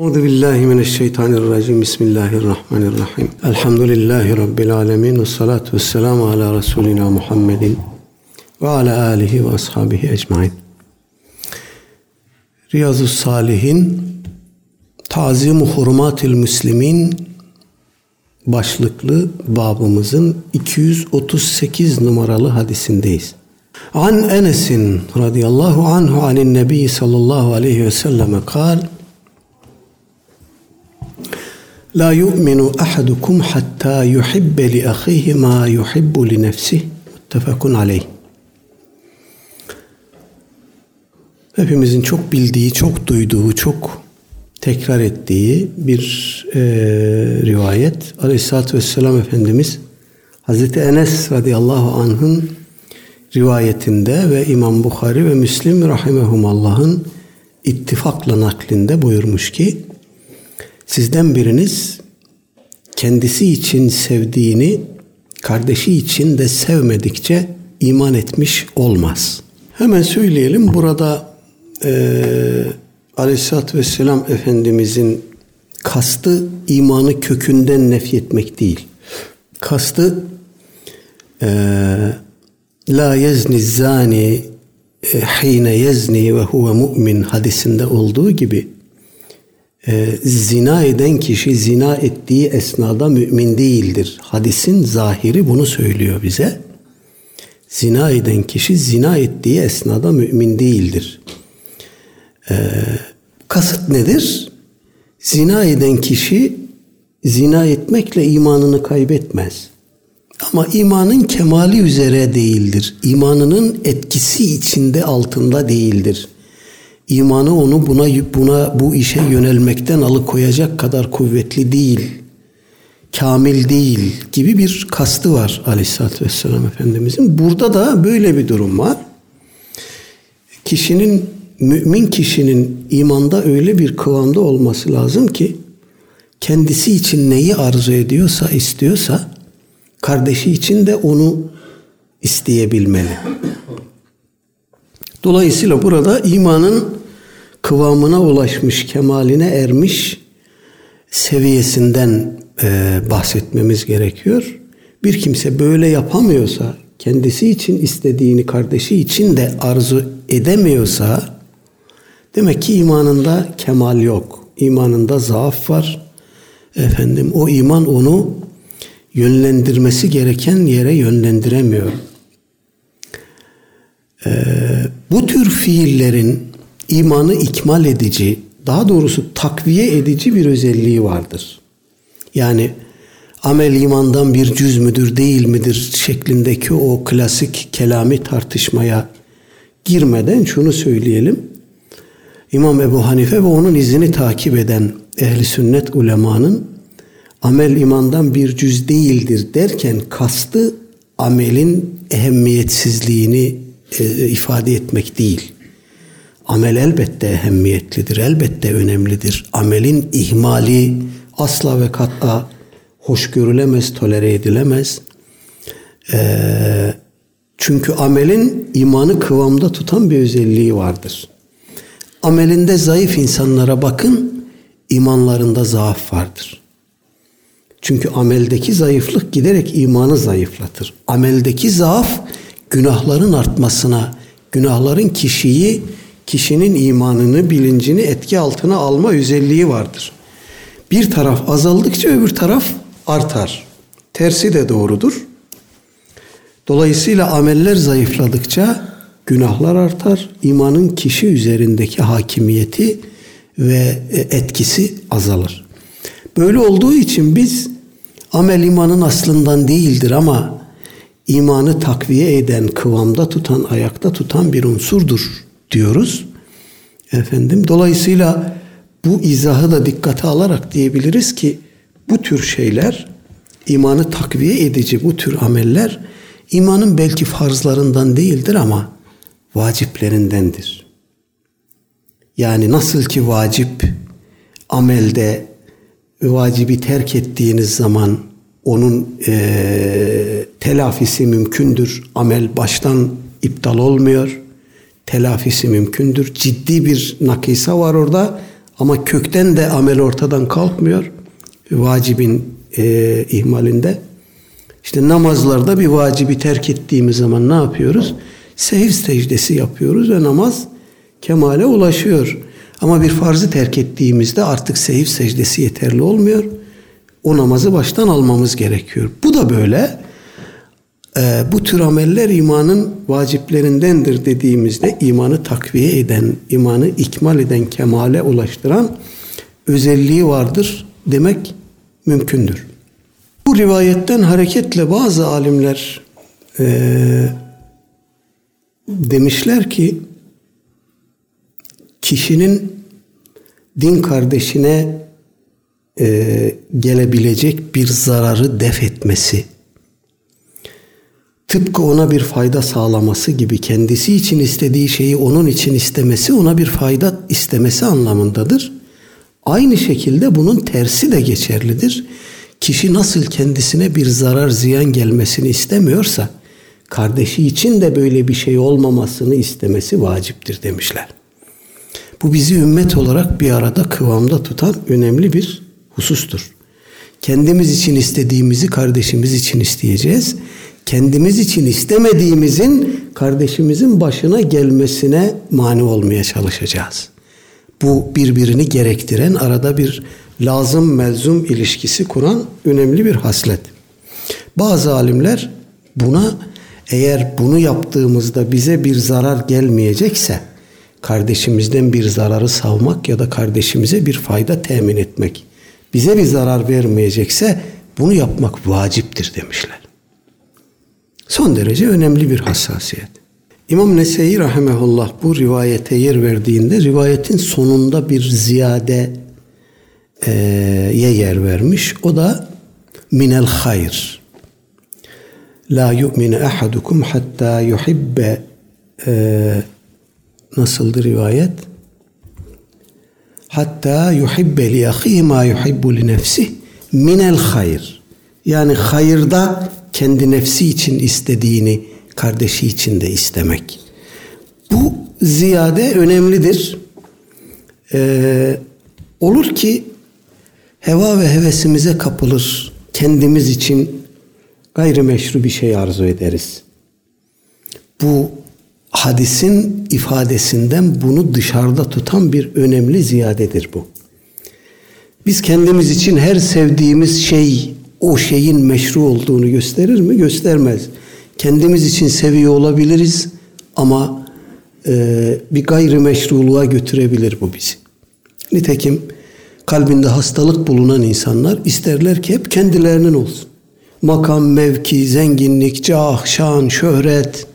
Euzu billahi mineşşeytanirracim. Bismillahirrahmanirrahim. Elhamdülillahi rabbil alamin ve salatu vesselamu ala resulina Muhammedin ve ala alihi ve ashabihi ecmaîn. Riyazu Salihin Tazimu Hurumatil Müslimin başlıklı babımızın 238 numaralı hadisindeyiz. An Enes'in radıyallahu anhu anin nebi sallallahu aleyhi ve selleme kal La yu'minu ahadukum hatta yuhibbe li ahihi ma yuhibbu li nefsih. Muttefakun aleyh. Hepimizin çok bildiği, çok duyduğu, çok tekrar ettiği bir e, rivayet. Aleyhisselatü Vesselam Efendimiz Hazreti Enes radıyallahu anh'ın rivayetinde ve İmam Bukhari ve Müslim rahimehullah'ın ittifakla naklinde buyurmuş ki sizden biriniz kendisi için sevdiğini kardeşi için de sevmedikçe iman etmiş olmaz. Hemen söyleyelim burada e, Aleyhisselatü Vesselam Efendimizin kastı imanı kökünden nefyetmek değil. Kastı e, la yezni zani e, hine yezni ve huve mu'min hadisinde olduğu gibi e, zina eden kişi zina ettiği esnada mümin değildir. Hadisin zahiri bunu söylüyor bize. Zina eden kişi zina ettiği esnada mümin değildir. Ee, kasıt nedir? Zina eden kişi zina etmekle imanını kaybetmez. Ama imanın kemali üzere değildir. İmanının etkisi içinde altında değildir. İmanı onu buna buna bu işe yönelmekten alıkoyacak kadar kuvvetli değil. Kamil değil gibi bir kastı var Aleyhisselatü Vesselam Efendimizin. Burada da böyle bir durum var. Kişinin mümin kişinin imanda öyle bir kıvamda olması lazım ki kendisi için neyi arzu ediyorsa, istiyorsa kardeşi için de onu isteyebilmeli. Dolayısıyla burada imanın kıvamına ulaşmış, kemaline ermiş seviyesinden e, bahsetmemiz gerekiyor. Bir kimse böyle yapamıyorsa, kendisi için istediğini kardeşi için de arzu edemiyorsa Demek ki imanında kemal yok. İmanında zaaf var. Efendim o iman onu yönlendirmesi gereken yere yönlendiremiyor. Ee, bu tür fiillerin imanı ikmal edici, daha doğrusu takviye edici bir özelliği vardır. Yani amel imandan bir cüz müdür değil midir şeklindeki o klasik kelami tartışmaya girmeden şunu söyleyelim. İmam Ebu Hanife ve onun izini takip eden ehli sünnet ulemanın amel imandan bir cüz değildir derken kastı amelin ehemmiyetsizliğini e, ifade etmek değil. Amel elbette ehemmiyetlidir, elbette önemlidir. Amelin ihmali asla ve kat'a hoş görülemez, tolere edilemez. E, çünkü amelin imanı kıvamda tutan bir özelliği vardır. Amelinde zayıf insanlara bakın, imanlarında zaaf vardır. Çünkü ameldeki zayıflık giderek imanı zayıflatır. Ameldeki zaaf günahların artmasına, günahların kişiyi, kişinin imanını, bilincini etki altına alma özelliği vardır. Bir taraf azaldıkça öbür taraf artar. Tersi de doğrudur. Dolayısıyla ameller zayıfladıkça günahlar artar. İmanın kişi üzerindeki hakimiyeti ve e, etkisi azalır. Böyle olduğu için biz amel imanın aslından değildir ama imanı takviye eden, kıvamda tutan, ayakta tutan bir unsurdur diyoruz. Efendim dolayısıyla bu izahı da dikkate alarak diyebiliriz ki bu tür şeyler imanı takviye edici bu tür ameller imanın belki farzlarından değildir ama vaciplerindendir. Yani nasıl ki vacip amelde vacibi terk ettiğiniz zaman onun e, telafisi mümkündür. Amel baştan iptal olmuyor. Telafisi mümkündür. Ciddi bir nakisa var orada Ama kökten de amel ortadan kalkmıyor. Vacibin e, ihmalinde. İşte namazlarda bir vacibi terk ettiğimiz zaman ne yapıyoruz? Sehiv secdesi yapıyoruz ve namaz kemale ulaşıyor. Ama bir farzı terk ettiğimizde artık sehiv secdesi yeterli olmuyor. O namazı baştan almamız gerekiyor. Bu da böyle. Ee, bu tür ameller imanın vaciplerindendir dediğimizde imanı takviye eden, imanı ikmal eden, kemale ulaştıran özelliği vardır demek mümkündür. Bu rivayetten hareketle bazı alimler e, demişler ki kişinin din kardeşine e, gelebilecek bir zararı def etmesi, tıpkı ona bir fayda sağlaması gibi kendisi için istediği şeyi onun için istemesi ona bir fayda istemesi anlamındadır. Aynı şekilde bunun tersi de geçerlidir. Kişi nasıl kendisine bir zarar ziyan gelmesini istemiyorsa kardeşi için de böyle bir şey olmamasını istemesi vaciptir demişler. Bu bizi ümmet olarak bir arada kıvamda tutan önemli bir husustur. Kendimiz için istediğimizi kardeşimiz için isteyeceğiz. Kendimiz için istemediğimizin kardeşimizin başına gelmesine mani olmaya çalışacağız. Bu birbirini gerektiren arada bir lazım melzum ilişkisi kuran önemli bir haslet. Bazı alimler buna eğer bunu yaptığımızda bize bir zarar gelmeyecekse kardeşimizden bir zararı savmak ya da kardeşimize bir fayda temin etmek bize bir zarar vermeyecekse bunu yapmak vaciptir demişler. Son derece önemli bir hassasiyet. İmam Nese'yi rahimehullah bu rivayete yer verdiğinde rivayetin sonunda bir ziyade e, ye yer vermiş. O da minel hayr. La yu'mine ahadukum hatta yuhibbe e, nasıldı rivayet? Hatta yuhibbe li ahihi ma yuhibbu li nefsih minel hayr. Yani hayırda kendi nefsi için istediğini kardeşi için de istemek. Bu ziyade önemlidir. Ee, olur ki heva ve hevesimize kapılır. Kendimiz için gayrimeşru bir şey arzu ederiz. Bu hadisin ifadesinden bunu dışarıda tutan bir önemli ziyadedir bu. Biz kendimiz için her sevdiğimiz şey o şeyin meşru olduğunu gösterir mi? Göstermez. Kendimiz için seviyor olabiliriz ama e, bir gayrimeşruluğa götürebilir bu bizi. Nitekim kalbinde hastalık bulunan insanlar isterler ki hep kendilerinin olsun. Makam, mevki, zenginlik, cah, şan, şöhret,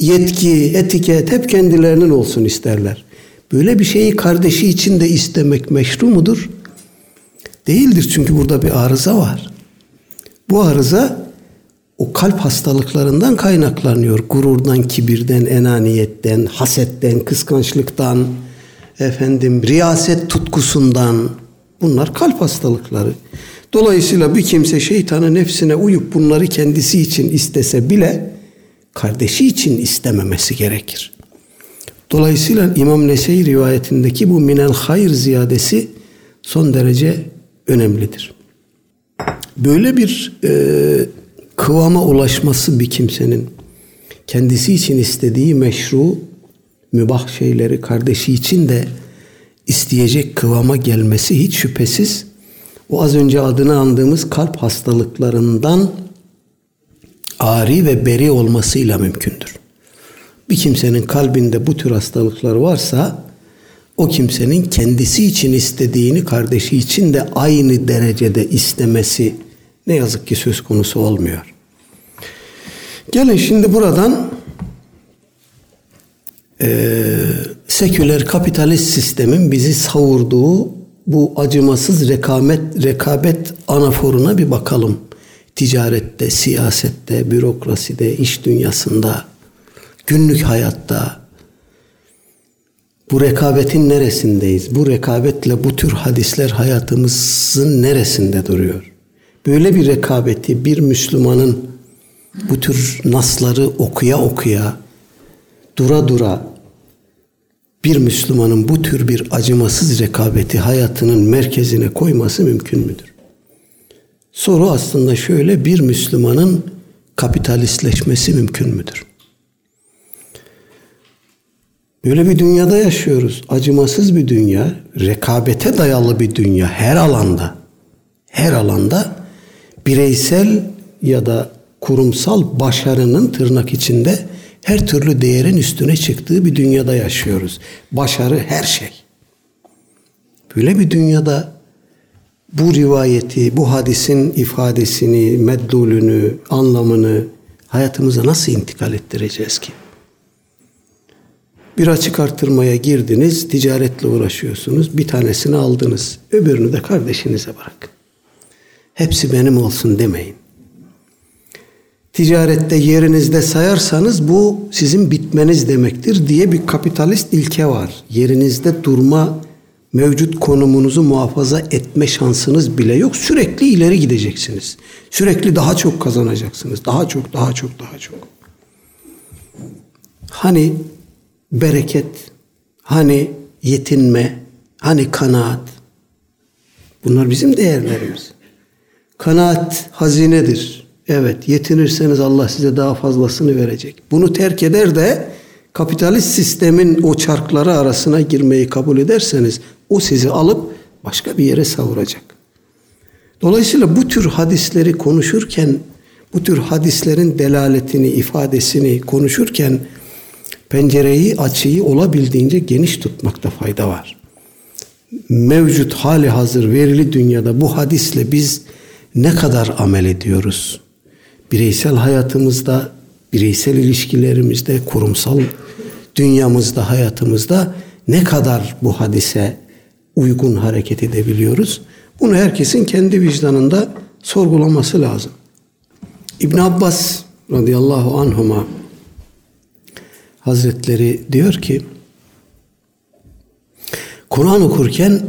yetki, etiket hep kendilerinin olsun isterler. Böyle bir şeyi kardeşi için de istemek meşru mudur? Değildir çünkü burada bir arıza var. Bu arıza o kalp hastalıklarından kaynaklanıyor. Gururdan, kibirden, enaniyetten, hasetten, kıskançlıktan, efendim riyaset tutkusundan. Bunlar kalp hastalıkları. Dolayısıyla bir kimse şeytanın nefsine uyup bunları kendisi için istese bile kardeşi için istememesi gerekir. Dolayısıyla İmam Nese'yi rivayetindeki bu minel hayır ziyadesi son derece önemlidir. Böyle bir e, kıvama ulaşması bir kimsenin kendisi için istediği meşru mübah şeyleri kardeşi için de isteyecek kıvama gelmesi hiç şüphesiz o az önce adını andığımız kalp hastalıklarından ari ve beri olmasıyla mümkündür. Bir kimsenin kalbinde bu tür hastalıklar varsa o kimsenin kendisi için istediğini kardeşi için de aynı derecede istemesi ne yazık ki söz konusu olmuyor. Gelin şimdi buradan e, seküler kapitalist sistemin bizi savurduğu bu acımasız rekabet, rekabet anaforuna bir bakalım. Ticarette, siyasette, bürokraside, iş dünyasında, günlük hayatta, bu rekabetin neresindeyiz? Bu rekabetle bu tür hadisler hayatımızın neresinde duruyor? Böyle bir rekabeti bir Müslümanın bu tür nasları okuya okuya, dura dura bir Müslümanın bu tür bir acımasız rekabeti hayatının merkezine koyması mümkün müdür? Soru aslında şöyle bir Müslümanın kapitalistleşmesi mümkün müdür? Böyle bir dünyada yaşıyoruz. Acımasız bir dünya, rekabete dayalı bir dünya her alanda. Her alanda bireysel ya da kurumsal başarının tırnak içinde her türlü değerin üstüne çıktığı bir dünyada yaşıyoruz. Başarı her şey. Böyle bir dünyada bu rivayeti, bu hadisin ifadesini, meddulünü, anlamını hayatımıza nasıl intikal ettireceğiz ki? Bir açık arttırmaya girdiniz, ticaretle uğraşıyorsunuz. Bir tanesini aldınız, öbürünü de kardeşinize bırakın. Hepsi benim olsun demeyin. Ticarette yerinizde sayarsanız bu sizin bitmeniz demektir diye bir kapitalist ilke var. Yerinizde durma, mevcut konumunuzu muhafaza etme şansınız bile yok. Sürekli ileri gideceksiniz. Sürekli daha çok kazanacaksınız. Daha çok, daha çok, daha çok. Hani bereket, hani yetinme, hani kanaat. Bunlar bizim değerlerimiz. Kanaat hazinedir. Evet, yetinirseniz Allah size daha fazlasını verecek. Bunu terk eder de kapitalist sistemin o çarkları arasına girmeyi kabul ederseniz o sizi alıp başka bir yere savuracak. Dolayısıyla bu tür hadisleri konuşurken, bu tür hadislerin delaletini, ifadesini konuşurken pencereyi, açıyı olabildiğince geniş tutmakta fayda var. Mevcut hali hazır verili dünyada bu hadisle biz ne kadar amel ediyoruz? Bireysel hayatımızda, bireysel ilişkilerimizde, kurumsal dünyamızda, hayatımızda ne kadar bu hadise uygun hareket edebiliyoruz? Bunu herkesin kendi vicdanında sorgulaması lazım. İbn Abbas radıyallahu anhuma Hazretleri diyor ki Kur'an okurken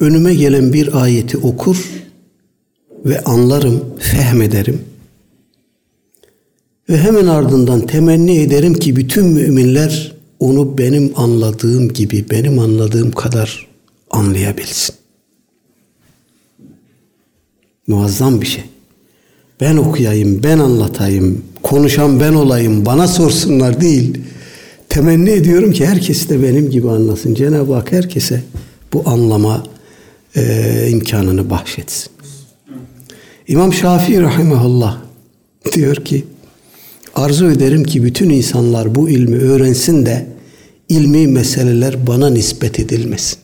önüme gelen bir ayeti okur ve anlarım, fehmederim. Ve hemen ardından temenni ederim ki bütün müminler onu benim anladığım gibi, benim anladığım kadar anlayabilsin. Muazzam bir şey. Ben okuyayım, ben anlatayım, konuşan ben olayım, bana sorsunlar değil. Temenni ediyorum ki herkes de benim gibi anlasın. Cenab-ı Hak herkese bu anlama e, imkanını bahşetsin. İmam Şafii rahimahullah diyor ki arzu ederim ki bütün insanlar bu ilmi öğrensin de ilmi meseleler bana nispet edilmesin.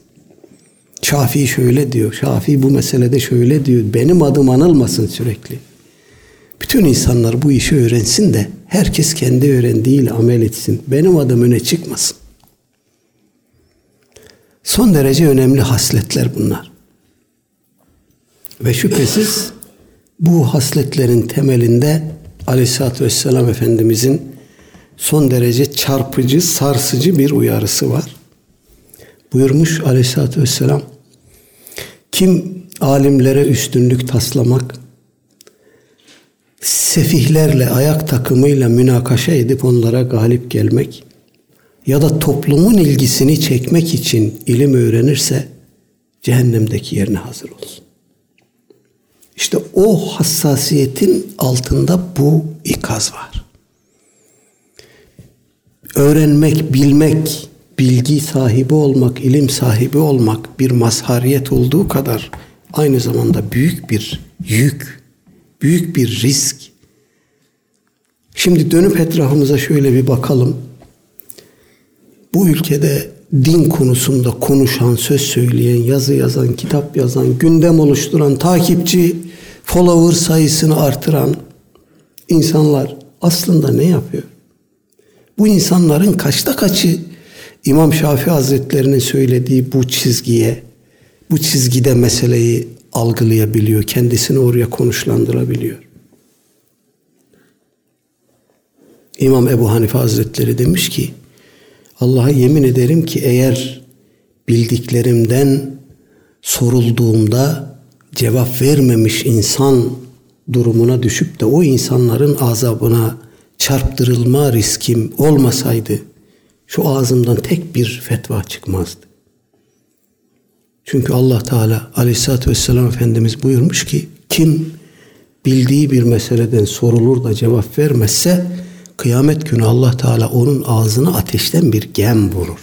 Şafii şöyle diyor. Şafii bu meselede şöyle diyor. Benim adım anılmasın sürekli. Bütün insanlar bu işi öğrensin de herkes kendi öğrendiğiyle amel etsin. Benim adım öne çıkmasın. Son derece önemli hasletler bunlar. Ve şüphesiz bu hasletlerin temelinde Aleyhisselatü Vesselam Efendimizin son derece çarpıcı, sarsıcı bir uyarısı var. Buyurmuş Aleyhisselatü Vesselam, kim alimlere üstünlük taslamak, sefihlerle, ayak takımıyla münakaşa edip onlara galip gelmek ya da toplumun ilgisini çekmek için ilim öğrenirse cehennemdeki yerine hazır olsun. İşte o hassasiyetin altında bu ikaz var. Öğrenmek, bilmek, bilgi sahibi olmak, ilim sahibi olmak bir mazhariyet olduğu kadar aynı zamanda büyük bir yük, büyük bir risk. Şimdi dönüp etrafımıza şöyle bir bakalım. Bu ülkede din konusunda konuşan, söz söyleyen, yazı yazan, kitap yazan, gündem oluşturan, takipçi, follower sayısını artıran insanlar aslında ne yapıyor? Bu insanların kaçta kaçı İmam Şafii Hazretlerinin söylediği bu çizgiye, bu çizgide meseleyi algılayabiliyor, kendisini oraya konuşlandırabiliyor. İmam Ebu Hanife Hazretleri demiş ki, Allah'a yemin ederim ki eğer bildiklerimden sorulduğumda cevap vermemiş insan durumuna düşüp de o insanların azabına çarptırılma riskim olmasaydı şu ağzımdan tek bir fetva çıkmazdı. Çünkü Allah Teala Aleyhisselatü Vesselam Efendimiz buyurmuş ki kim bildiği bir meseleden sorulur da cevap vermezse kıyamet günü Allah Teala onun ağzına ateşten bir gem vurur.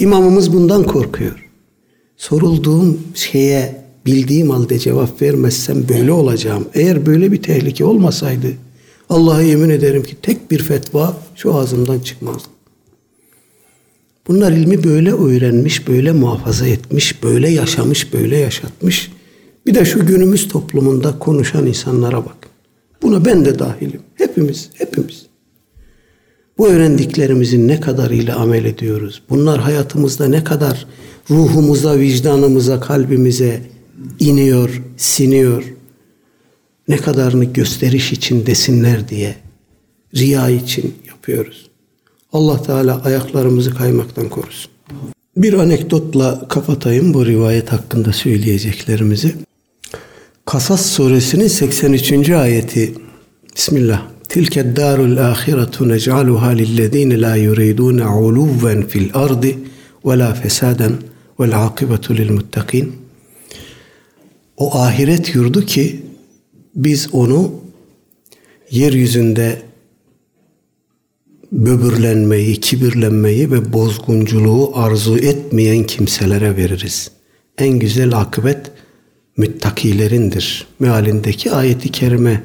İmamımız bundan korkuyor. Sorulduğum şeye bildiğim halde cevap vermezsem böyle olacağım. Eğer böyle bir tehlike olmasaydı Allah'a yemin ederim ki tek bir fetva şu ağzımdan çıkmazdı. Bunlar ilmi böyle öğrenmiş, böyle muhafaza etmiş, böyle yaşamış, böyle yaşatmış. Bir de şu günümüz toplumunda konuşan insanlara bak. Buna ben de dahilim. Hepimiz, hepimiz. Bu öğrendiklerimizin ne kadarıyla amel ediyoruz? Bunlar hayatımızda ne kadar ruhumuza, vicdanımıza, kalbimize iniyor, siniyor? Ne kadarını gösteriş için desinler diye, riya için yapıyoruz. Allah Teala ayaklarımızı kaymaktan korusun. Bir anekdotla kapatayım bu rivayet hakkında söyleyeceklerimizi. Kasas suresinin 83. ayeti Bismillah. Tilke darul ahiretu nec'aluha lillezine la yuridun uluven fil ardi ve la fesaden vel akibetu lil muttakin. O ahiret yurdu ki biz onu yeryüzünde böbürlenmeyi, kibirlenmeyi ve bozgunculuğu arzu etmeyen kimselere veririz. En güzel akıbet müttakilerindir. Mealindeki ayeti kerimenin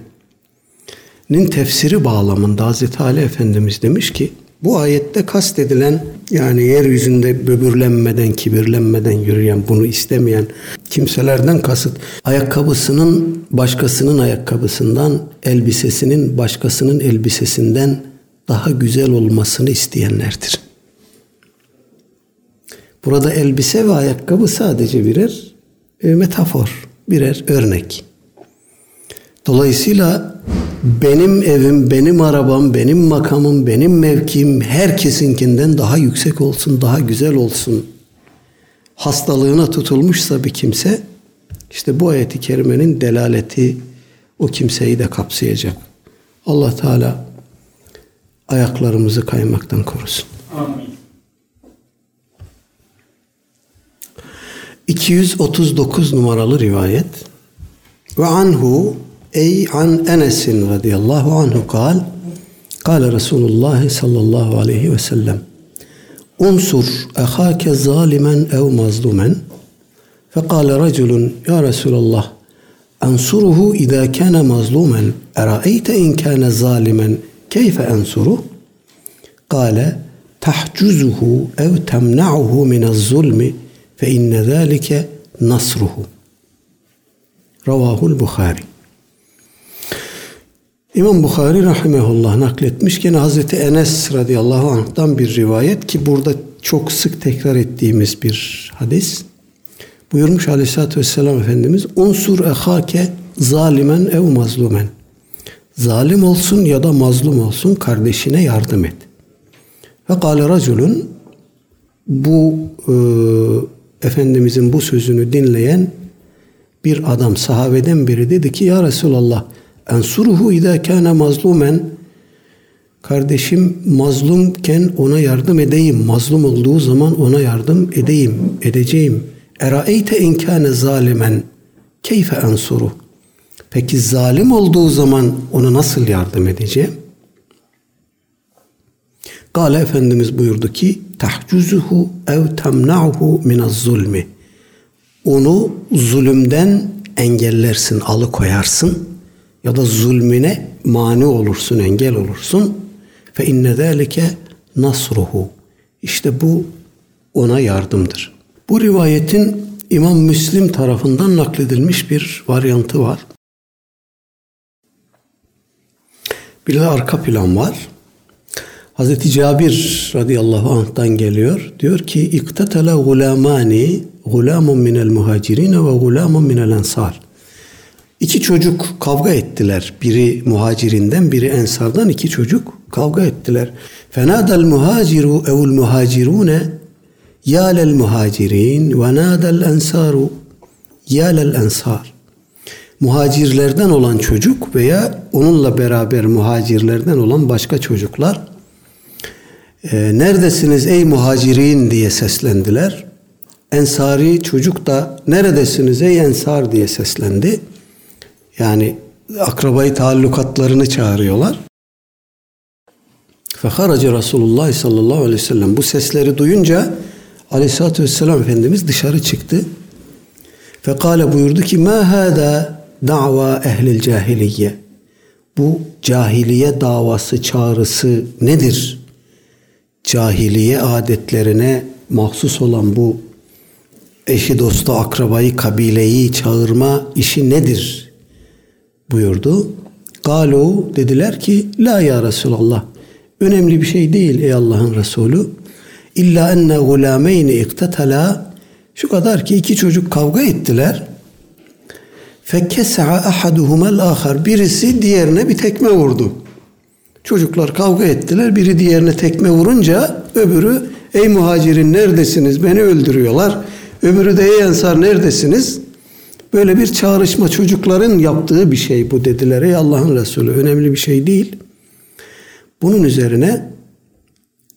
tefsiri bağlamında Hazreti Ali Efendimiz demiş ki bu ayette kastedilen yani yeryüzünde böbürlenmeden, kibirlenmeden yürüyen, bunu istemeyen kimselerden kasıt ayakkabısının başkasının ayakkabısından, elbisesinin başkasının elbisesinden daha güzel olmasını isteyenlerdir. Burada elbise ve ayakkabı sadece birer e, metafor, birer örnek. Dolayısıyla benim evim, benim arabam, benim makamım, benim mevkim herkesinkinden daha yüksek olsun, daha güzel olsun. Hastalığına tutulmuşsa bir kimse işte bu ayeti kerimenin delaleti o kimseyi de kapsayacak. Allah Teala ayaklarımızı kaymaktan korusun. Amin. 239 numaralı rivayet. Ve anhu ey an Enes radıyallahu anhu kal Kale Resulullah sallallahu aleyhi ve sellem Unsur ehake zalimen ev mazlumen فقال رجل يا رسول الله أنصره إذا كان مظلوما أرأيت إن كان ظالما keyfe ensuru? Kale tahcuzuhu ev temna'uhu minez zulmi fe inne zâlike nasruhu. Ravahul Bukhari. İmam Bukhari rahimehullah nakletmiş gene Hazreti Enes radıyallahu anh'tan bir rivayet ki burada çok sık tekrar ettiğimiz bir hadis. Buyurmuş aleyhissalatü vesselam Efendimiz Unsur ehake zalimen ev mazlumen. Zalim olsun ya da mazlum olsun kardeşine yardım et. Ve kâle raculun bu e, Efendimizin bu sözünü dinleyen bir adam sahabeden biri dedi ki ya Resulallah ensuruhu idâ kâne mazlumen kardeşim mazlumken ona yardım edeyim. Mazlum olduğu zaman ona yardım edeyim, edeceğim. Eraeyte in kâne zalimen keyfe ensuru. Peki zalim olduğu zaman ona nasıl yardım edeceğim? Kale Efendimiz buyurdu ki tahcuzuhu ev temna'uhu minaz zulmi. Onu zulümden engellersin, alıkoyarsın ya da zulmüne mani olursun, engel olursun. Fe inne zâlike nasruhu. İşte bu ona yardımdır. Bu rivayetin İmam Müslim tarafından nakledilmiş bir varyantı var. Bir de arka plan var. Hazreti Cabir radıyallahu anh'tan geliyor. Diyor ki iktatala gulamani gulamun minel muhacirine ve gulamun minel ensar. İki çocuk kavga ettiler. Biri muhacirinden, biri ensardan iki çocuk kavga ettiler. Fenadel muhaciru evul muhacirune yalel muhacirin ve nadel ensaru yalel ensar. Muhacirlerden olan çocuk veya onunla beraber muhacirlerden olan başka çocuklar E, neredesiniz ey muhacirin diye seslendiler. Ensari çocuk da neredesiniz ey ensar diye seslendi. Yani akrabayı taallukatlarını çağırıyorlar. Feharaca Resulullah sallallahu aleyhi ve sellem bu sesleri duyunca aleyhissalatü vesselam Efendimiz dışarı çıktı. Fekale buyurdu ki ma hada da'va ehlil cahiliye. Bu cahiliye davası çağrısı nedir? Cahiliye adetlerine mahsus olan bu eşi dostu akrabayı kabileyi çağırma işi nedir? buyurdu. Galu dediler ki la ya Resulallah önemli bir şey değil ey Allah'ın Resulü. İlla enne gulameyni iktetala şu kadar ki iki çocuk kavga ettiler. Fekkesa'a ahaduhumel ahar. Birisi diğerine bir tekme vurdu. Çocuklar kavga ettiler. Biri diğerine tekme vurunca öbürü ey muhacirin neredesiniz beni öldürüyorlar. Öbürü de ey ensar neredesiniz? Böyle bir çağrışma çocukların yaptığı bir şey bu dediler. Ey Allah'ın Resulü önemli bir şey değil. Bunun üzerine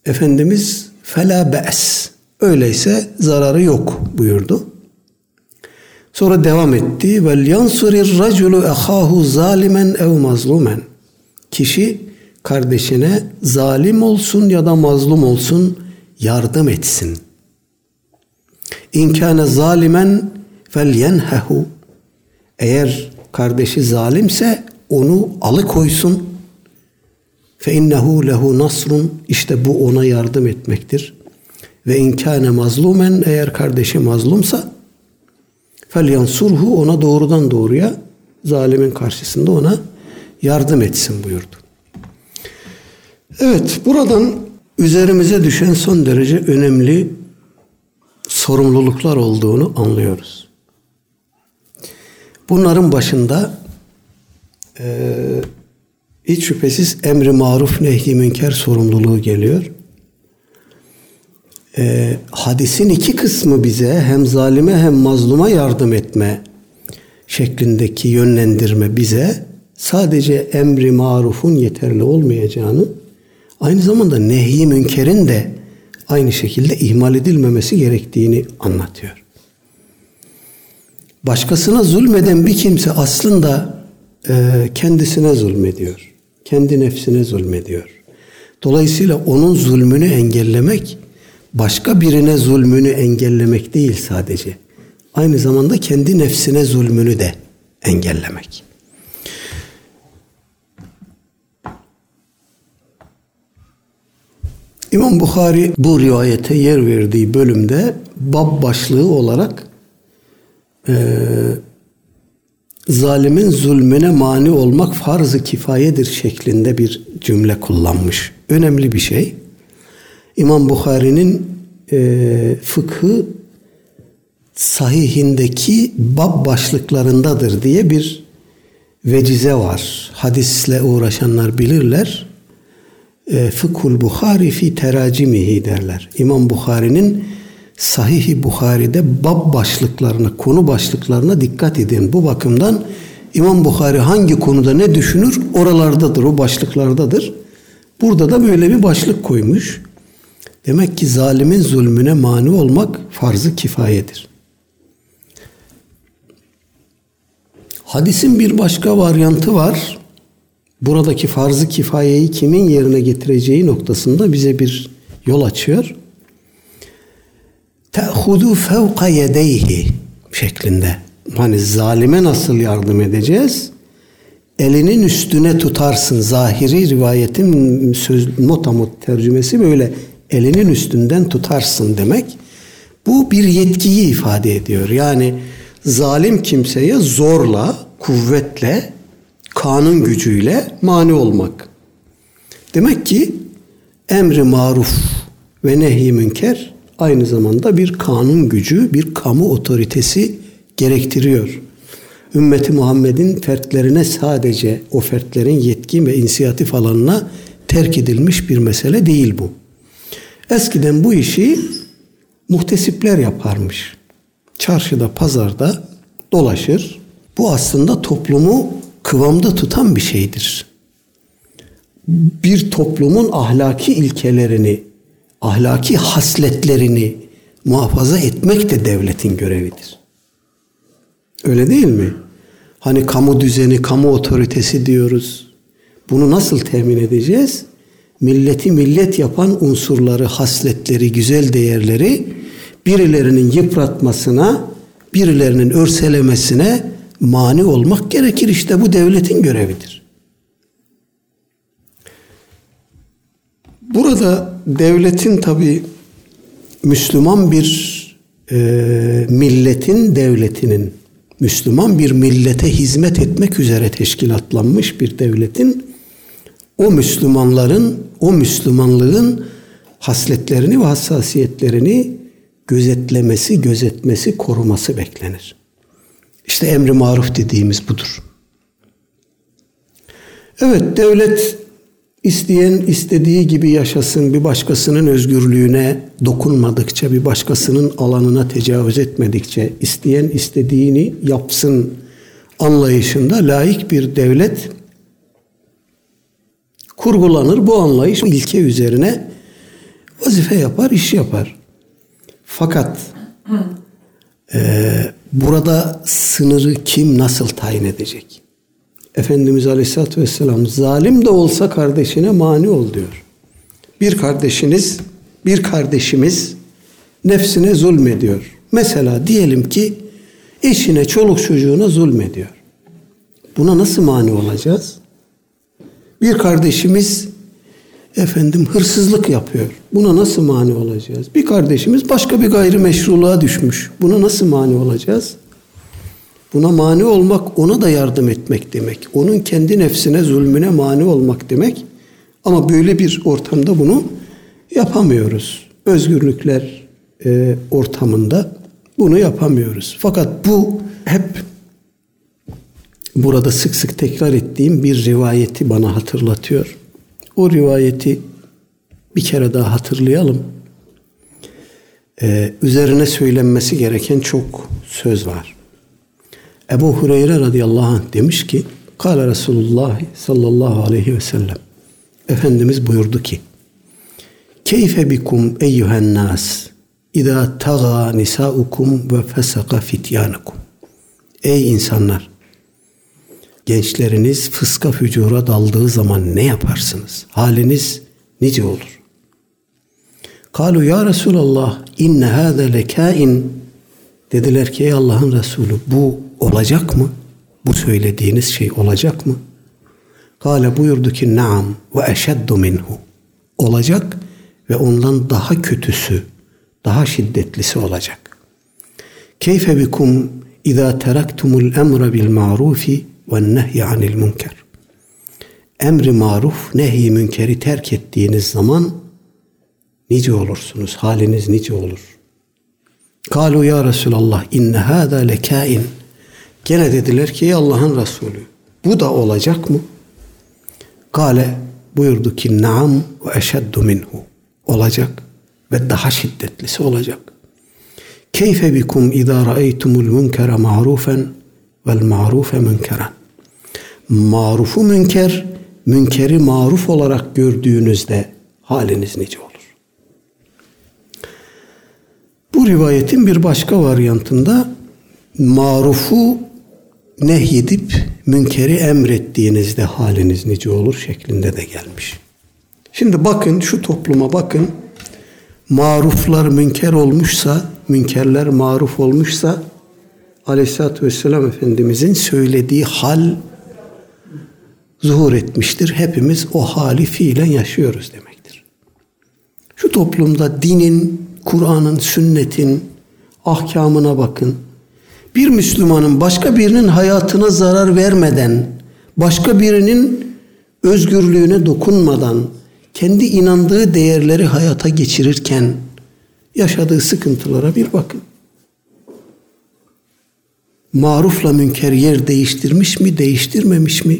Efendimiz fela be's öyleyse zararı yok buyurdu. Sonra devam etti. Vel yansurir raculu ehahu zalimen ev mazlumen. Kişi kardeşine zalim olsun ya da mazlum olsun yardım etsin. İnkâne zalimen fel yenhehu. Eğer kardeşi zalimse onu alıkoysun. Fe innehu lehu nasrun. İşte bu ona yardım etmektir. Ve inkâne mazlumen eğer kardeşi mazlumsa fel yansurhu ona doğrudan doğruya zalimin karşısında ona yardım etsin buyurdu. Evet buradan üzerimize düşen son derece önemli sorumluluklar olduğunu anlıyoruz. Bunların başında e, hiç şüphesiz emri maruf nehy münker sorumluluğu geliyor. E, hadisin iki kısmı bize hem zalime hem mazluma yardım etme şeklindeki yönlendirme bize sadece emri marufun yeterli olmayacağını aynı zamanda nehy münkerin de aynı şekilde ihmal edilmemesi gerektiğini anlatıyor. Başkasına zulmeden bir kimse aslında e, kendisine zulmediyor. Kendi nefsine zulmediyor. Dolayısıyla onun zulmünü engellemek başka birine zulmünü engellemek değil sadece. Aynı zamanda kendi nefsine zulmünü de engellemek. İmam Bukhari bu rivayete yer verdiği bölümde bab başlığı olarak e, zalimin zulmüne mani olmak farz-ı kifayedir şeklinde bir cümle kullanmış. Önemli bir şey. İmam Bukhari'nin e, fıkhı sahihindeki bab başlıklarındadır diye bir vecize var. Hadisle uğraşanlar bilirler. E, Fıkhul Bukhari fi teracimihi derler. İmam Bukhari'nin Sahih-i Bukhari'de bab başlıklarına, konu başlıklarına dikkat edin. Bu bakımdan İmam Bukhari hangi konuda ne düşünür oralardadır, o başlıklardadır. Burada da böyle bir başlık koymuş. Demek ki zalimin zulmüne mani olmak farz-ı kifayedir. Hadisin bir başka varyantı var. Buradaki farz-ı kifayeyi kimin yerine getireceği noktasında bize bir yol açıyor te'hudu fevka yedeyhi şeklinde. Hani zalime nasıl yardım edeceğiz? Elinin üstüne tutarsın. Zahiri rivayetin söz motamot tercümesi böyle elinin üstünden tutarsın demek. Bu bir yetkiyi ifade ediyor. Yani zalim kimseye zorla, kuvvetle, kanun gücüyle mani olmak. Demek ki emri maruf ve nehy münker aynı zamanda bir kanun gücü, bir kamu otoritesi gerektiriyor. Ümmeti Muhammed'in fertlerine sadece o fertlerin yetki ve inisiyatif alanına terk edilmiş bir mesele değil bu. Eskiden bu işi muhtesipler yaparmış. Çarşıda, pazarda dolaşır. Bu aslında toplumu kıvamda tutan bir şeydir. Bir toplumun ahlaki ilkelerini ahlaki hasletlerini muhafaza etmek de devletin görevidir. Öyle değil mi? Hani kamu düzeni, kamu otoritesi diyoruz. Bunu nasıl temin edeceğiz? Milleti millet yapan unsurları, hasletleri, güzel değerleri birilerinin yıpratmasına, birilerinin örselemesine mani olmak gerekir. İşte bu devletin görevidir. Burada devletin tabi Müslüman bir e, milletin devletinin Müslüman bir millete hizmet etmek üzere teşkilatlanmış bir devletin o Müslümanların, o Müslümanlığın hasletlerini ve hassasiyetlerini gözetlemesi, gözetmesi, koruması beklenir. İşte emri maruf dediğimiz budur. Evet devlet isteyen istediği gibi yaşasın, bir başkasının özgürlüğüne dokunmadıkça, bir başkasının alanına tecavüz etmedikçe, isteyen istediğini yapsın anlayışında layık bir devlet kurgulanır. Bu anlayış ilke üzerine vazife yapar, iş yapar. Fakat e, burada sınırı kim nasıl tayin edecek? Efendimiz Aleyhisselatü Vesselam zalim de olsa kardeşine mani ol diyor. Bir kardeşiniz, bir kardeşimiz nefsine zulmediyor. Mesela diyelim ki eşine, çoluk çocuğuna zulmediyor. Buna nasıl mani olacağız? Bir kardeşimiz efendim hırsızlık yapıyor. Buna nasıl mani olacağız? Bir kardeşimiz başka bir gayrimeşruluğa düşmüş. Buna nasıl mani olacağız? Buna mani olmak ona da yardım etmek demek. Onun kendi nefsine zulmüne mani olmak demek. Ama böyle bir ortamda bunu yapamıyoruz. Özgürlükler e, ortamında bunu yapamıyoruz. Fakat bu hep burada sık sık tekrar ettiğim bir rivayeti bana hatırlatıyor. O rivayeti bir kere daha hatırlayalım. Ee, üzerine söylenmesi gereken çok söz var. Ebu Hureyre radıyallahu anh demiş ki Kale Resulullah sallallahu aleyhi ve sellem Efendimiz buyurdu ki Keyfe bikum eyyühen nas İza taga nisaukum ve fesaka fityanukum Ey insanlar gençleriniz fıska fücura daldığı zaman ne yaparsınız? Haliniz nice olur? Kalu ya Resulallah inne hâze lekâin dediler ki ey Allah'ın Resulü bu olacak mı? Bu söylediğiniz şey olacak mı? Kale buyurdu ki naam ve eşeddu minhu. Olacak ve ondan daha kötüsü, daha şiddetlisi olacak. Keyfe bikum teraktumul emre bil marufi ve nehyi anil münker. Emri maruf, nehi münkeri terk ettiğiniz zaman nice olursunuz, haliniz nice olur. Kalu ya Resulallah inne hâzâ lekâin. Gene dediler ki ey Allah'ın Resulü bu da olacak mı? Kale buyurdu ki naam ve eşeddu minhu. Olacak ve daha şiddetlisi olacak. Keyfe bikum idâ ra'eytumul münkere ma'rufen vel ma'rufe münkeren. Marufu münker, münkeri maruf olarak gördüğünüzde haliniz nice olur. Bu rivayetin bir başka varyantında marufu nehyedip münkeri emrettiğinizde haliniz nice olur şeklinde de gelmiş. Şimdi bakın şu topluma bakın. Maruflar münker olmuşsa, münkerler maruf olmuşsa Aleyhisselatü Vesselam Efendimizin söylediği hal zuhur etmiştir. Hepimiz o hali fiilen yaşıyoruz demektir. Şu toplumda dinin, Kur'an'ın, sünnetin ahkamına bakın. Bir Müslümanın başka birinin hayatına zarar vermeden, başka birinin özgürlüğüne dokunmadan, kendi inandığı değerleri hayata geçirirken yaşadığı sıkıntılara bir bakın marufla münker yer değiştirmiş mi, değiştirmemiş mi?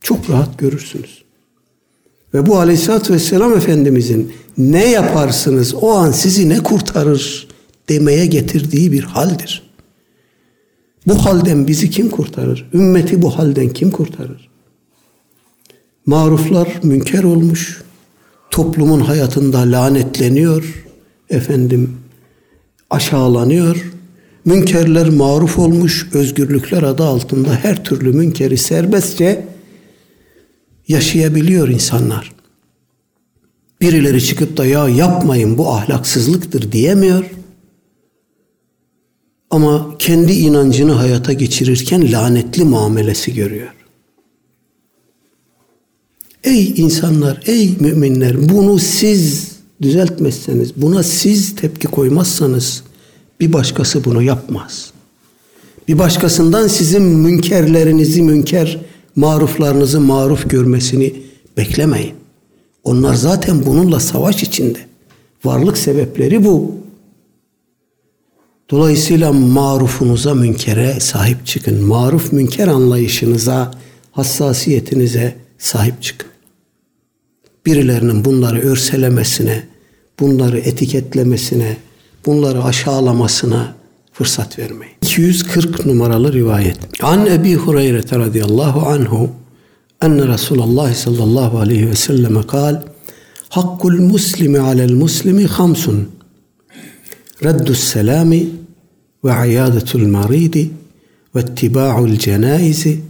Çok rahat görürsünüz. Ve bu aleyhissalatü vesselam Efendimizin ne yaparsınız o an sizi ne kurtarır demeye getirdiği bir haldir. Bu halden bizi kim kurtarır? Ümmeti bu halden kim kurtarır? Maruflar münker olmuş. toplumun hayatında lanetleniyor, efendim aşağılanıyor. Münkerler maruf olmuş, özgürlükler adı altında her türlü münkeri serbestçe yaşayabiliyor insanlar. Birileri çıkıp da ya yapmayın bu ahlaksızlıktır diyemiyor. Ama kendi inancını hayata geçirirken lanetli muamelesi görüyor. Ey insanlar, ey müminler bunu siz düzeltmezseniz, buna siz tepki koymazsanız bir başkası bunu yapmaz. Bir başkasından sizin münkerlerinizi münker, maruflarınızı maruf görmesini beklemeyin. Onlar zaten bununla savaş içinde. Varlık sebepleri bu. Dolayısıyla marufunuza, münkere sahip çıkın. Maruf münker anlayışınıza, hassasiyetinize sahip çıkın. Birilerinin bunları örselemesine, bunları etiketlemesine, bunları aşağılamasına fırsat vermeyin. 240 numaralı rivayet. An Ebi Hureyre radıyallahu anhu enne Resulullah sallallahu aleyhi ve selleme kal Hakkul muslimi alel muslimi hamsun Reddus selami ve iyadetul maridi ve ittiba'ul cenaizi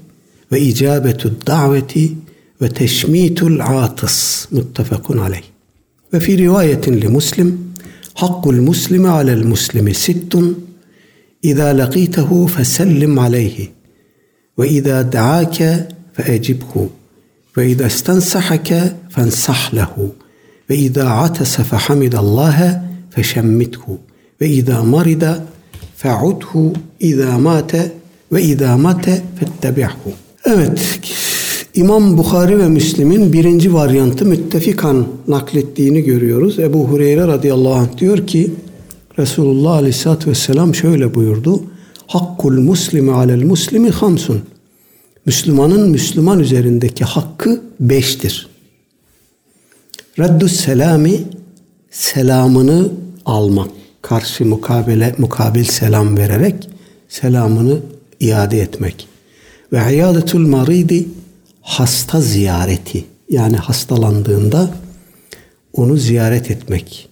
ve icabetul daveti ve teşmitul atıs muttefakun aleyh. Ve fi rivayetin li muslim Hakkul muslimi alel muslimi sittun İzâ lakîtehu fesellim aleyhi ve izâ da'âke feecibhu ve izâ istensahake fensah lehu ve izâ atese fehamidallâhe feşemmithu ve izâ marida fe'udhu izâ mâte ve izâ mate fettebi'hu. Evet, İmam Bukhari ve Müslim'in birinci varyantı müttefikan naklettiğini görüyoruz. Ebu Hureyre radıyallahu anh diyor ki Resulullah aleyhissalatü vesselam şöyle buyurdu. Hakkul muslimi alel muslimi hamsun. Müslümanın Müslüman üzerindeki hakkı beştir. Reddus selami selamını almak. Karşı mukabele, mukabil selam vererek selamını iade etmek. Ve iyadetul maridi hasta ziyareti. Yani hastalandığında onu ziyaret etmek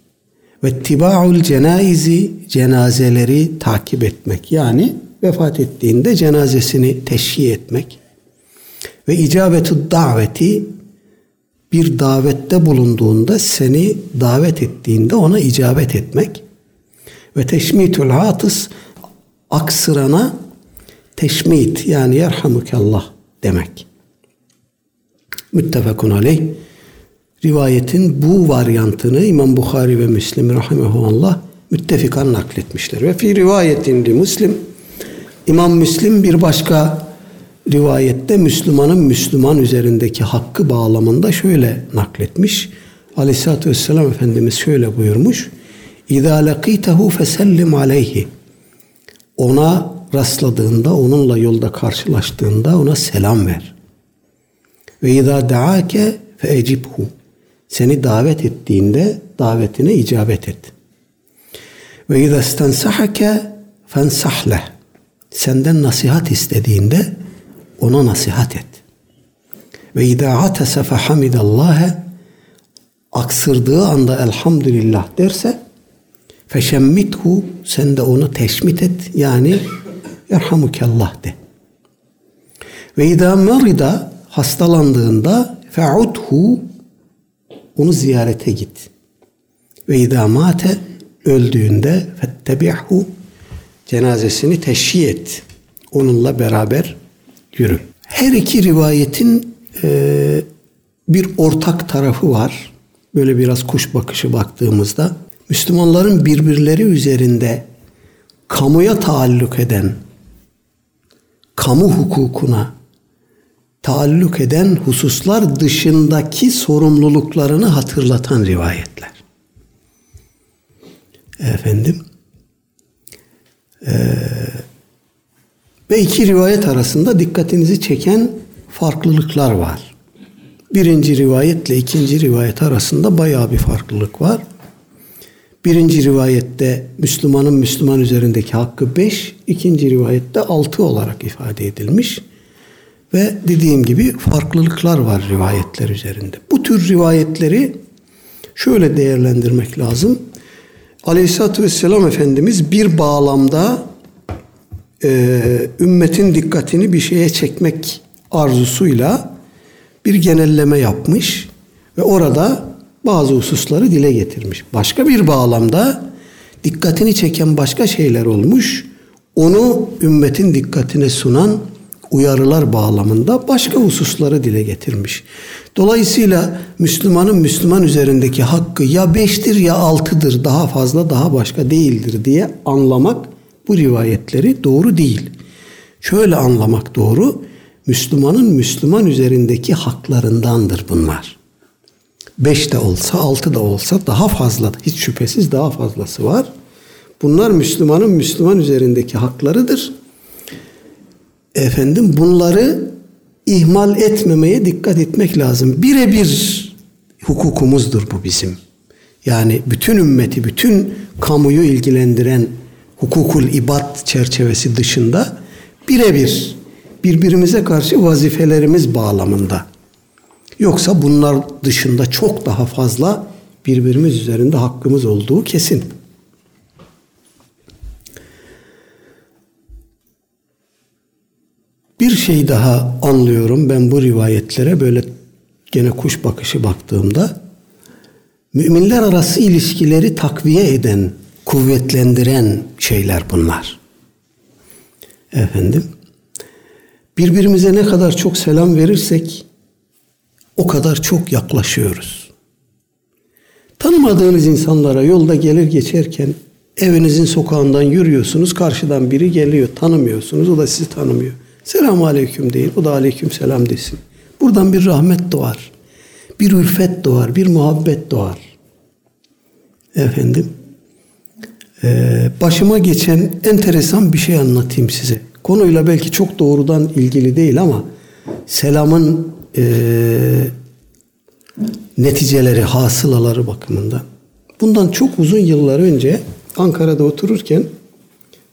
ve tibaul cenaizi cenazeleri takip etmek yani vefat ettiğinde cenazesini teşhi etmek ve icabetu daveti bir davette bulunduğunda seni davet ettiğinde ona icabet etmek ve teşmitul hatıs aksırana teşmit yani yerhamukallah demek. Müttefekun aleyh rivayetin bu varyantını İmam Bukhari ve Müslim rahimehullah müttefikan nakletmişler. Ve fi rivayetin li Müslim İmam Müslim bir başka rivayette Müslümanın Müslüman üzerindeki hakkı bağlamında şöyle nakletmiş. Aleyhisselatü Vesselam Efendimiz şöyle buyurmuş. İzâ lekîtehu fesellim aleyhi. Ona rastladığında, onunla yolda karşılaştığında ona selam ver. Ve izâ daake fe ecibhu seni davet ettiğinde davetine icabet et. Ve izâ stensahake fensahleh. Senden nasihat istediğinde ona nasihat et. Ve izâ atese fehamidallâhe aksırdığı anda elhamdülillah derse feşemmithu sen de onu teşmit et yani yerhamukallah de. Ve izâ merida hastalandığında fe'udhu onu ziyarete git. Ve idâ mâte öldüğünde fettebi'hu cenazesini teşhi et. Onunla beraber yürü. Her iki rivayetin e, bir ortak tarafı var. Böyle biraz kuş bakışı baktığımızda Müslümanların birbirleri üzerinde kamuya taalluk eden kamu hukukuna taalluk eden hususlar dışındaki sorumluluklarını hatırlatan rivayetler. Efendim ve iki rivayet arasında dikkatinizi çeken farklılıklar var. Birinci rivayetle ikinci rivayet arasında bayağı bir farklılık var. Birinci rivayette Müslümanın Müslüman üzerindeki hakkı beş, ikinci rivayette altı olarak ifade edilmiş. Ve dediğim gibi farklılıklar var rivayetler üzerinde. Bu tür rivayetleri şöyle değerlendirmek lazım. Aleyhisselatü Vesselam Efendimiz bir bağlamda e, ümmetin dikkatini bir şeye çekmek arzusuyla bir genelleme yapmış ve orada bazı hususları dile getirmiş. Başka bir bağlamda dikkatini çeken başka şeyler olmuş. Onu ümmetin dikkatine sunan uyarılar bağlamında başka hususları dile getirmiş. Dolayısıyla Müslümanın Müslüman üzerindeki hakkı ya beştir ya altıdır daha fazla daha başka değildir diye anlamak bu rivayetleri doğru değil. Şöyle anlamak doğru. Müslümanın Müslüman üzerindeki haklarındandır bunlar. Beş de olsa altı da olsa daha fazla hiç şüphesiz daha fazlası var. Bunlar Müslümanın Müslüman üzerindeki haklarıdır. Efendim bunları ihmal etmemeye dikkat etmek lazım. Birebir hukukumuzdur bu bizim. Yani bütün ümmeti, bütün kamuyu ilgilendiren hukukul ibad çerçevesi dışında birebir birbirimize karşı vazifelerimiz bağlamında. Yoksa bunlar dışında çok daha fazla birbirimiz üzerinde hakkımız olduğu kesin. Bir şey daha anlıyorum ben bu rivayetlere böyle gene kuş bakışı baktığımda müminler arası ilişkileri takviye eden, kuvvetlendiren şeyler bunlar. Efendim birbirimize ne kadar çok selam verirsek o kadar çok yaklaşıyoruz. Tanımadığınız insanlara yolda gelir geçerken evinizin sokağından yürüyorsunuz. Karşıdan biri geliyor. Tanımıyorsunuz. O da sizi tanımıyor. Selamun aleyküm değil. O da aleyküm selam desin. Buradan bir rahmet doğar. Bir ülfet doğar. Bir muhabbet doğar. Efendim. Ee, başıma geçen enteresan bir şey anlatayım size. Konuyla belki çok doğrudan ilgili değil ama selamın e, neticeleri, hasılaları bakımından. Bundan çok uzun yıllar önce Ankara'da otururken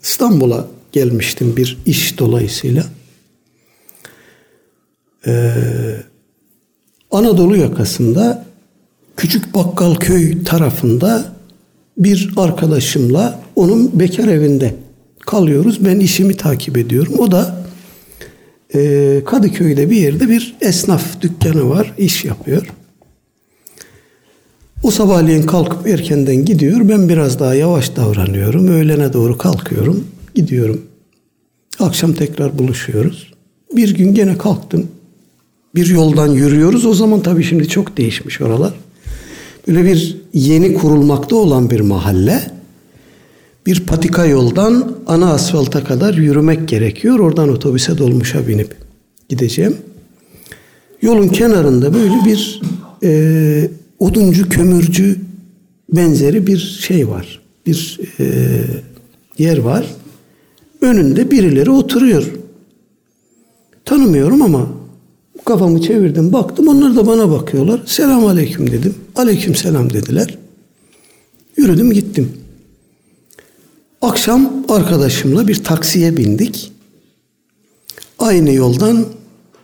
İstanbul'a gelmiştim bir iş dolayısıyla. Ee, Anadolu yakasında Küçük Bakkal Köy tarafında bir arkadaşımla onun bekar evinde kalıyoruz. Ben işimi takip ediyorum. O da e, Kadıköy'de bir yerde bir esnaf dükkanı var. iş yapıyor. O sabahleyin kalkıp erkenden gidiyor. Ben biraz daha yavaş davranıyorum. Öğlene doğru kalkıyorum. Gidiyorum. Akşam tekrar buluşuyoruz. Bir gün gene kalktım. Bir yoldan yürüyoruz. O zaman tabii şimdi çok değişmiş oralar. Böyle bir yeni kurulmakta olan bir mahalle. Bir patika yoldan ana asfalta kadar yürümek gerekiyor. Oradan otobüse dolmuşa binip gideceğim. Yolun kenarında böyle bir e, oduncu, kömürcü benzeri bir şey var. Bir e, yer var. Önünde birileri oturuyor. Tanımıyorum ama kafamı çevirdim baktım onlar da bana bakıyorlar. Selam aleyküm dedim. Aleyküm selam dediler. Yürüdüm gittim. Akşam arkadaşımla bir taksiye bindik. Aynı yoldan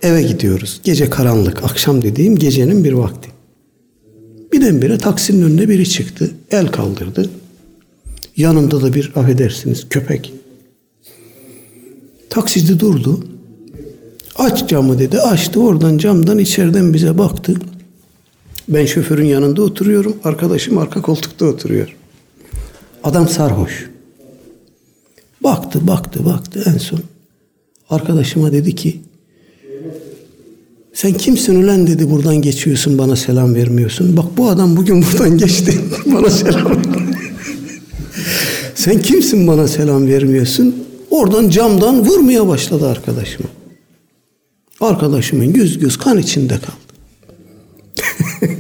eve gidiyoruz. Gece karanlık, akşam dediğim gecenin bir vakti. Birdenbire taksinin önüne biri çıktı. El kaldırdı. Yanında da bir affedersiniz köpek. Taksici durdu. Aç camı dedi. Açtı oradan camdan içeriden bize baktı. Ben şoförün yanında oturuyorum. Arkadaşım arka koltukta oturuyor. Adam sarhoş. Baktı, baktı, baktı en son. Arkadaşıma dedi ki sen kimsin ulan dedi buradan geçiyorsun bana selam vermiyorsun. Bak bu adam bugün buradan geçti bana selam Sen kimsin bana selam vermiyorsun? Oradan camdan vurmaya başladı arkadaşım. Arkadaşımın yüz göz kan içinde kaldı.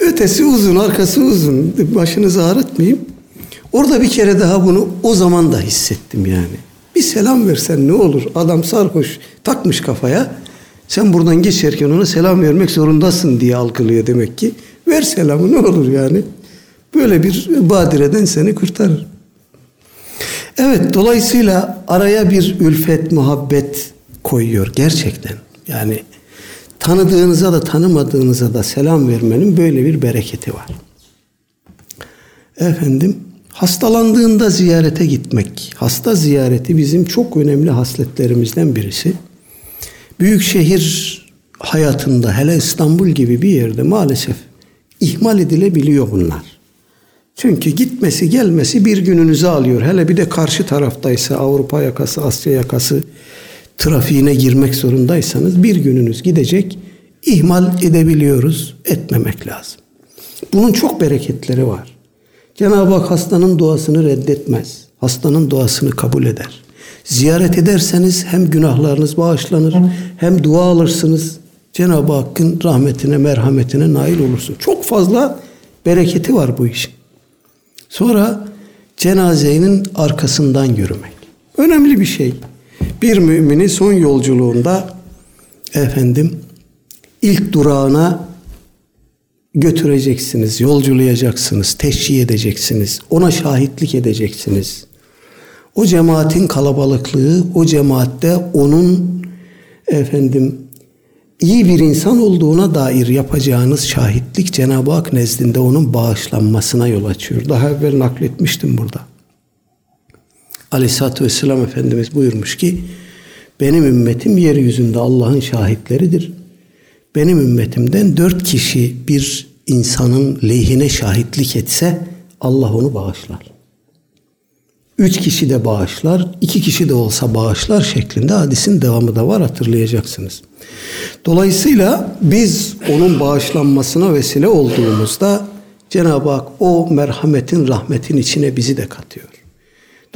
Ötesi uzun, arkası uzun. Başınızı ağrıtmayayım. Orada bir kere daha bunu o zaman da hissettim yani. Bir selam versen ne olur? Adam sarhoş takmış kafaya. Sen buradan geçerken ona selam vermek zorundasın diye algılıyor demek ki. Ver selamı ne olur yani. Böyle bir badireden seni kurtarır. Evet dolayısıyla araya bir ülfet, muhabbet koyuyor gerçekten. Yani tanıdığınıza da tanımadığınıza da selam vermenin böyle bir bereketi var. Efendim hastalandığında ziyarete gitmek. Hasta ziyareti bizim çok önemli hasletlerimizden birisi. Büyük şehir hayatında hele İstanbul gibi bir yerde maalesef ihmal edilebiliyor bunlar. Çünkü gitmesi gelmesi bir gününüzü alıyor. Hele bir de karşı taraftaysa Avrupa yakası, Asya yakası trafiğine girmek zorundaysanız bir gününüz gidecek. ihmal edebiliyoruz. Etmemek lazım. Bunun çok bereketleri var. Cenab-ı Hak hastanın duasını reddetmez. Hastanın duasını kabul eder. Ziyaret ederseniz hem günahlarınız bağışlanır hem dua alırsınız. Cenab-ı Hakk'ın rahmetine, merhametine nail olursun. Çok fazla bereketi var bu işin. Sonra cenazenin arkasından yürümek. Önemli bir şey. Bir mümini son yolculuğunda efendim ilk durağına götüreceksiniz, yolculayacaksınız, teşhir edeceksiniz, ona şahitlik edeceksiniz. O cemaatin kalabalıklığı, o cemaatte onun efendim iyi bir insan olduğuna dair yapacağınız şahitlik Cenab-ı Hak nezdinde onun bağışlanmasına yol açıyor. Daha evvel nakletmiştim burada. Aleyhisselatü Vesselam Efendimiz buyurmuş ki benim ümmetim yeryüzünde Allah'ın şahitleridir. Benim ümmetimden dört kişi bir insanın lehine şahitlik etse Allah onu bağışlar. Üç kişi de bağışlar, iki kişi de olsa bağışlar şeklinde hadisin devamı da var hatırlayacaksınız. Dolayısıyla biz onun bağışlanmasına vesile olduğumuzda Cenab-ı Hak o merhametin, rahmetin içine bizi de katıyor.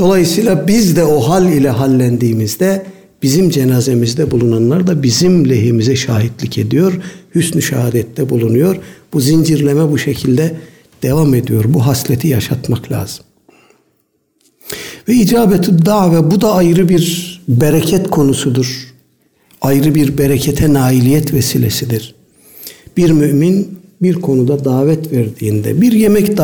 Dolayısıyla biz de o hal ile hallendiğimizde bizim cenazemizde bulunanlar da bizim lehimize şahitlik ediyor. Hüsnü şehadette bulunuyor. Bu zincirleme bu şekilde devam ediyor. Bu hasleti yaşatmak lazım. Ve icabetü dave bu da ayrı bir bereket konusudur. Ayrı bir berekete nailiyet vesilesidir. Bir mümin bir konuda davet verdiğinde bir yemek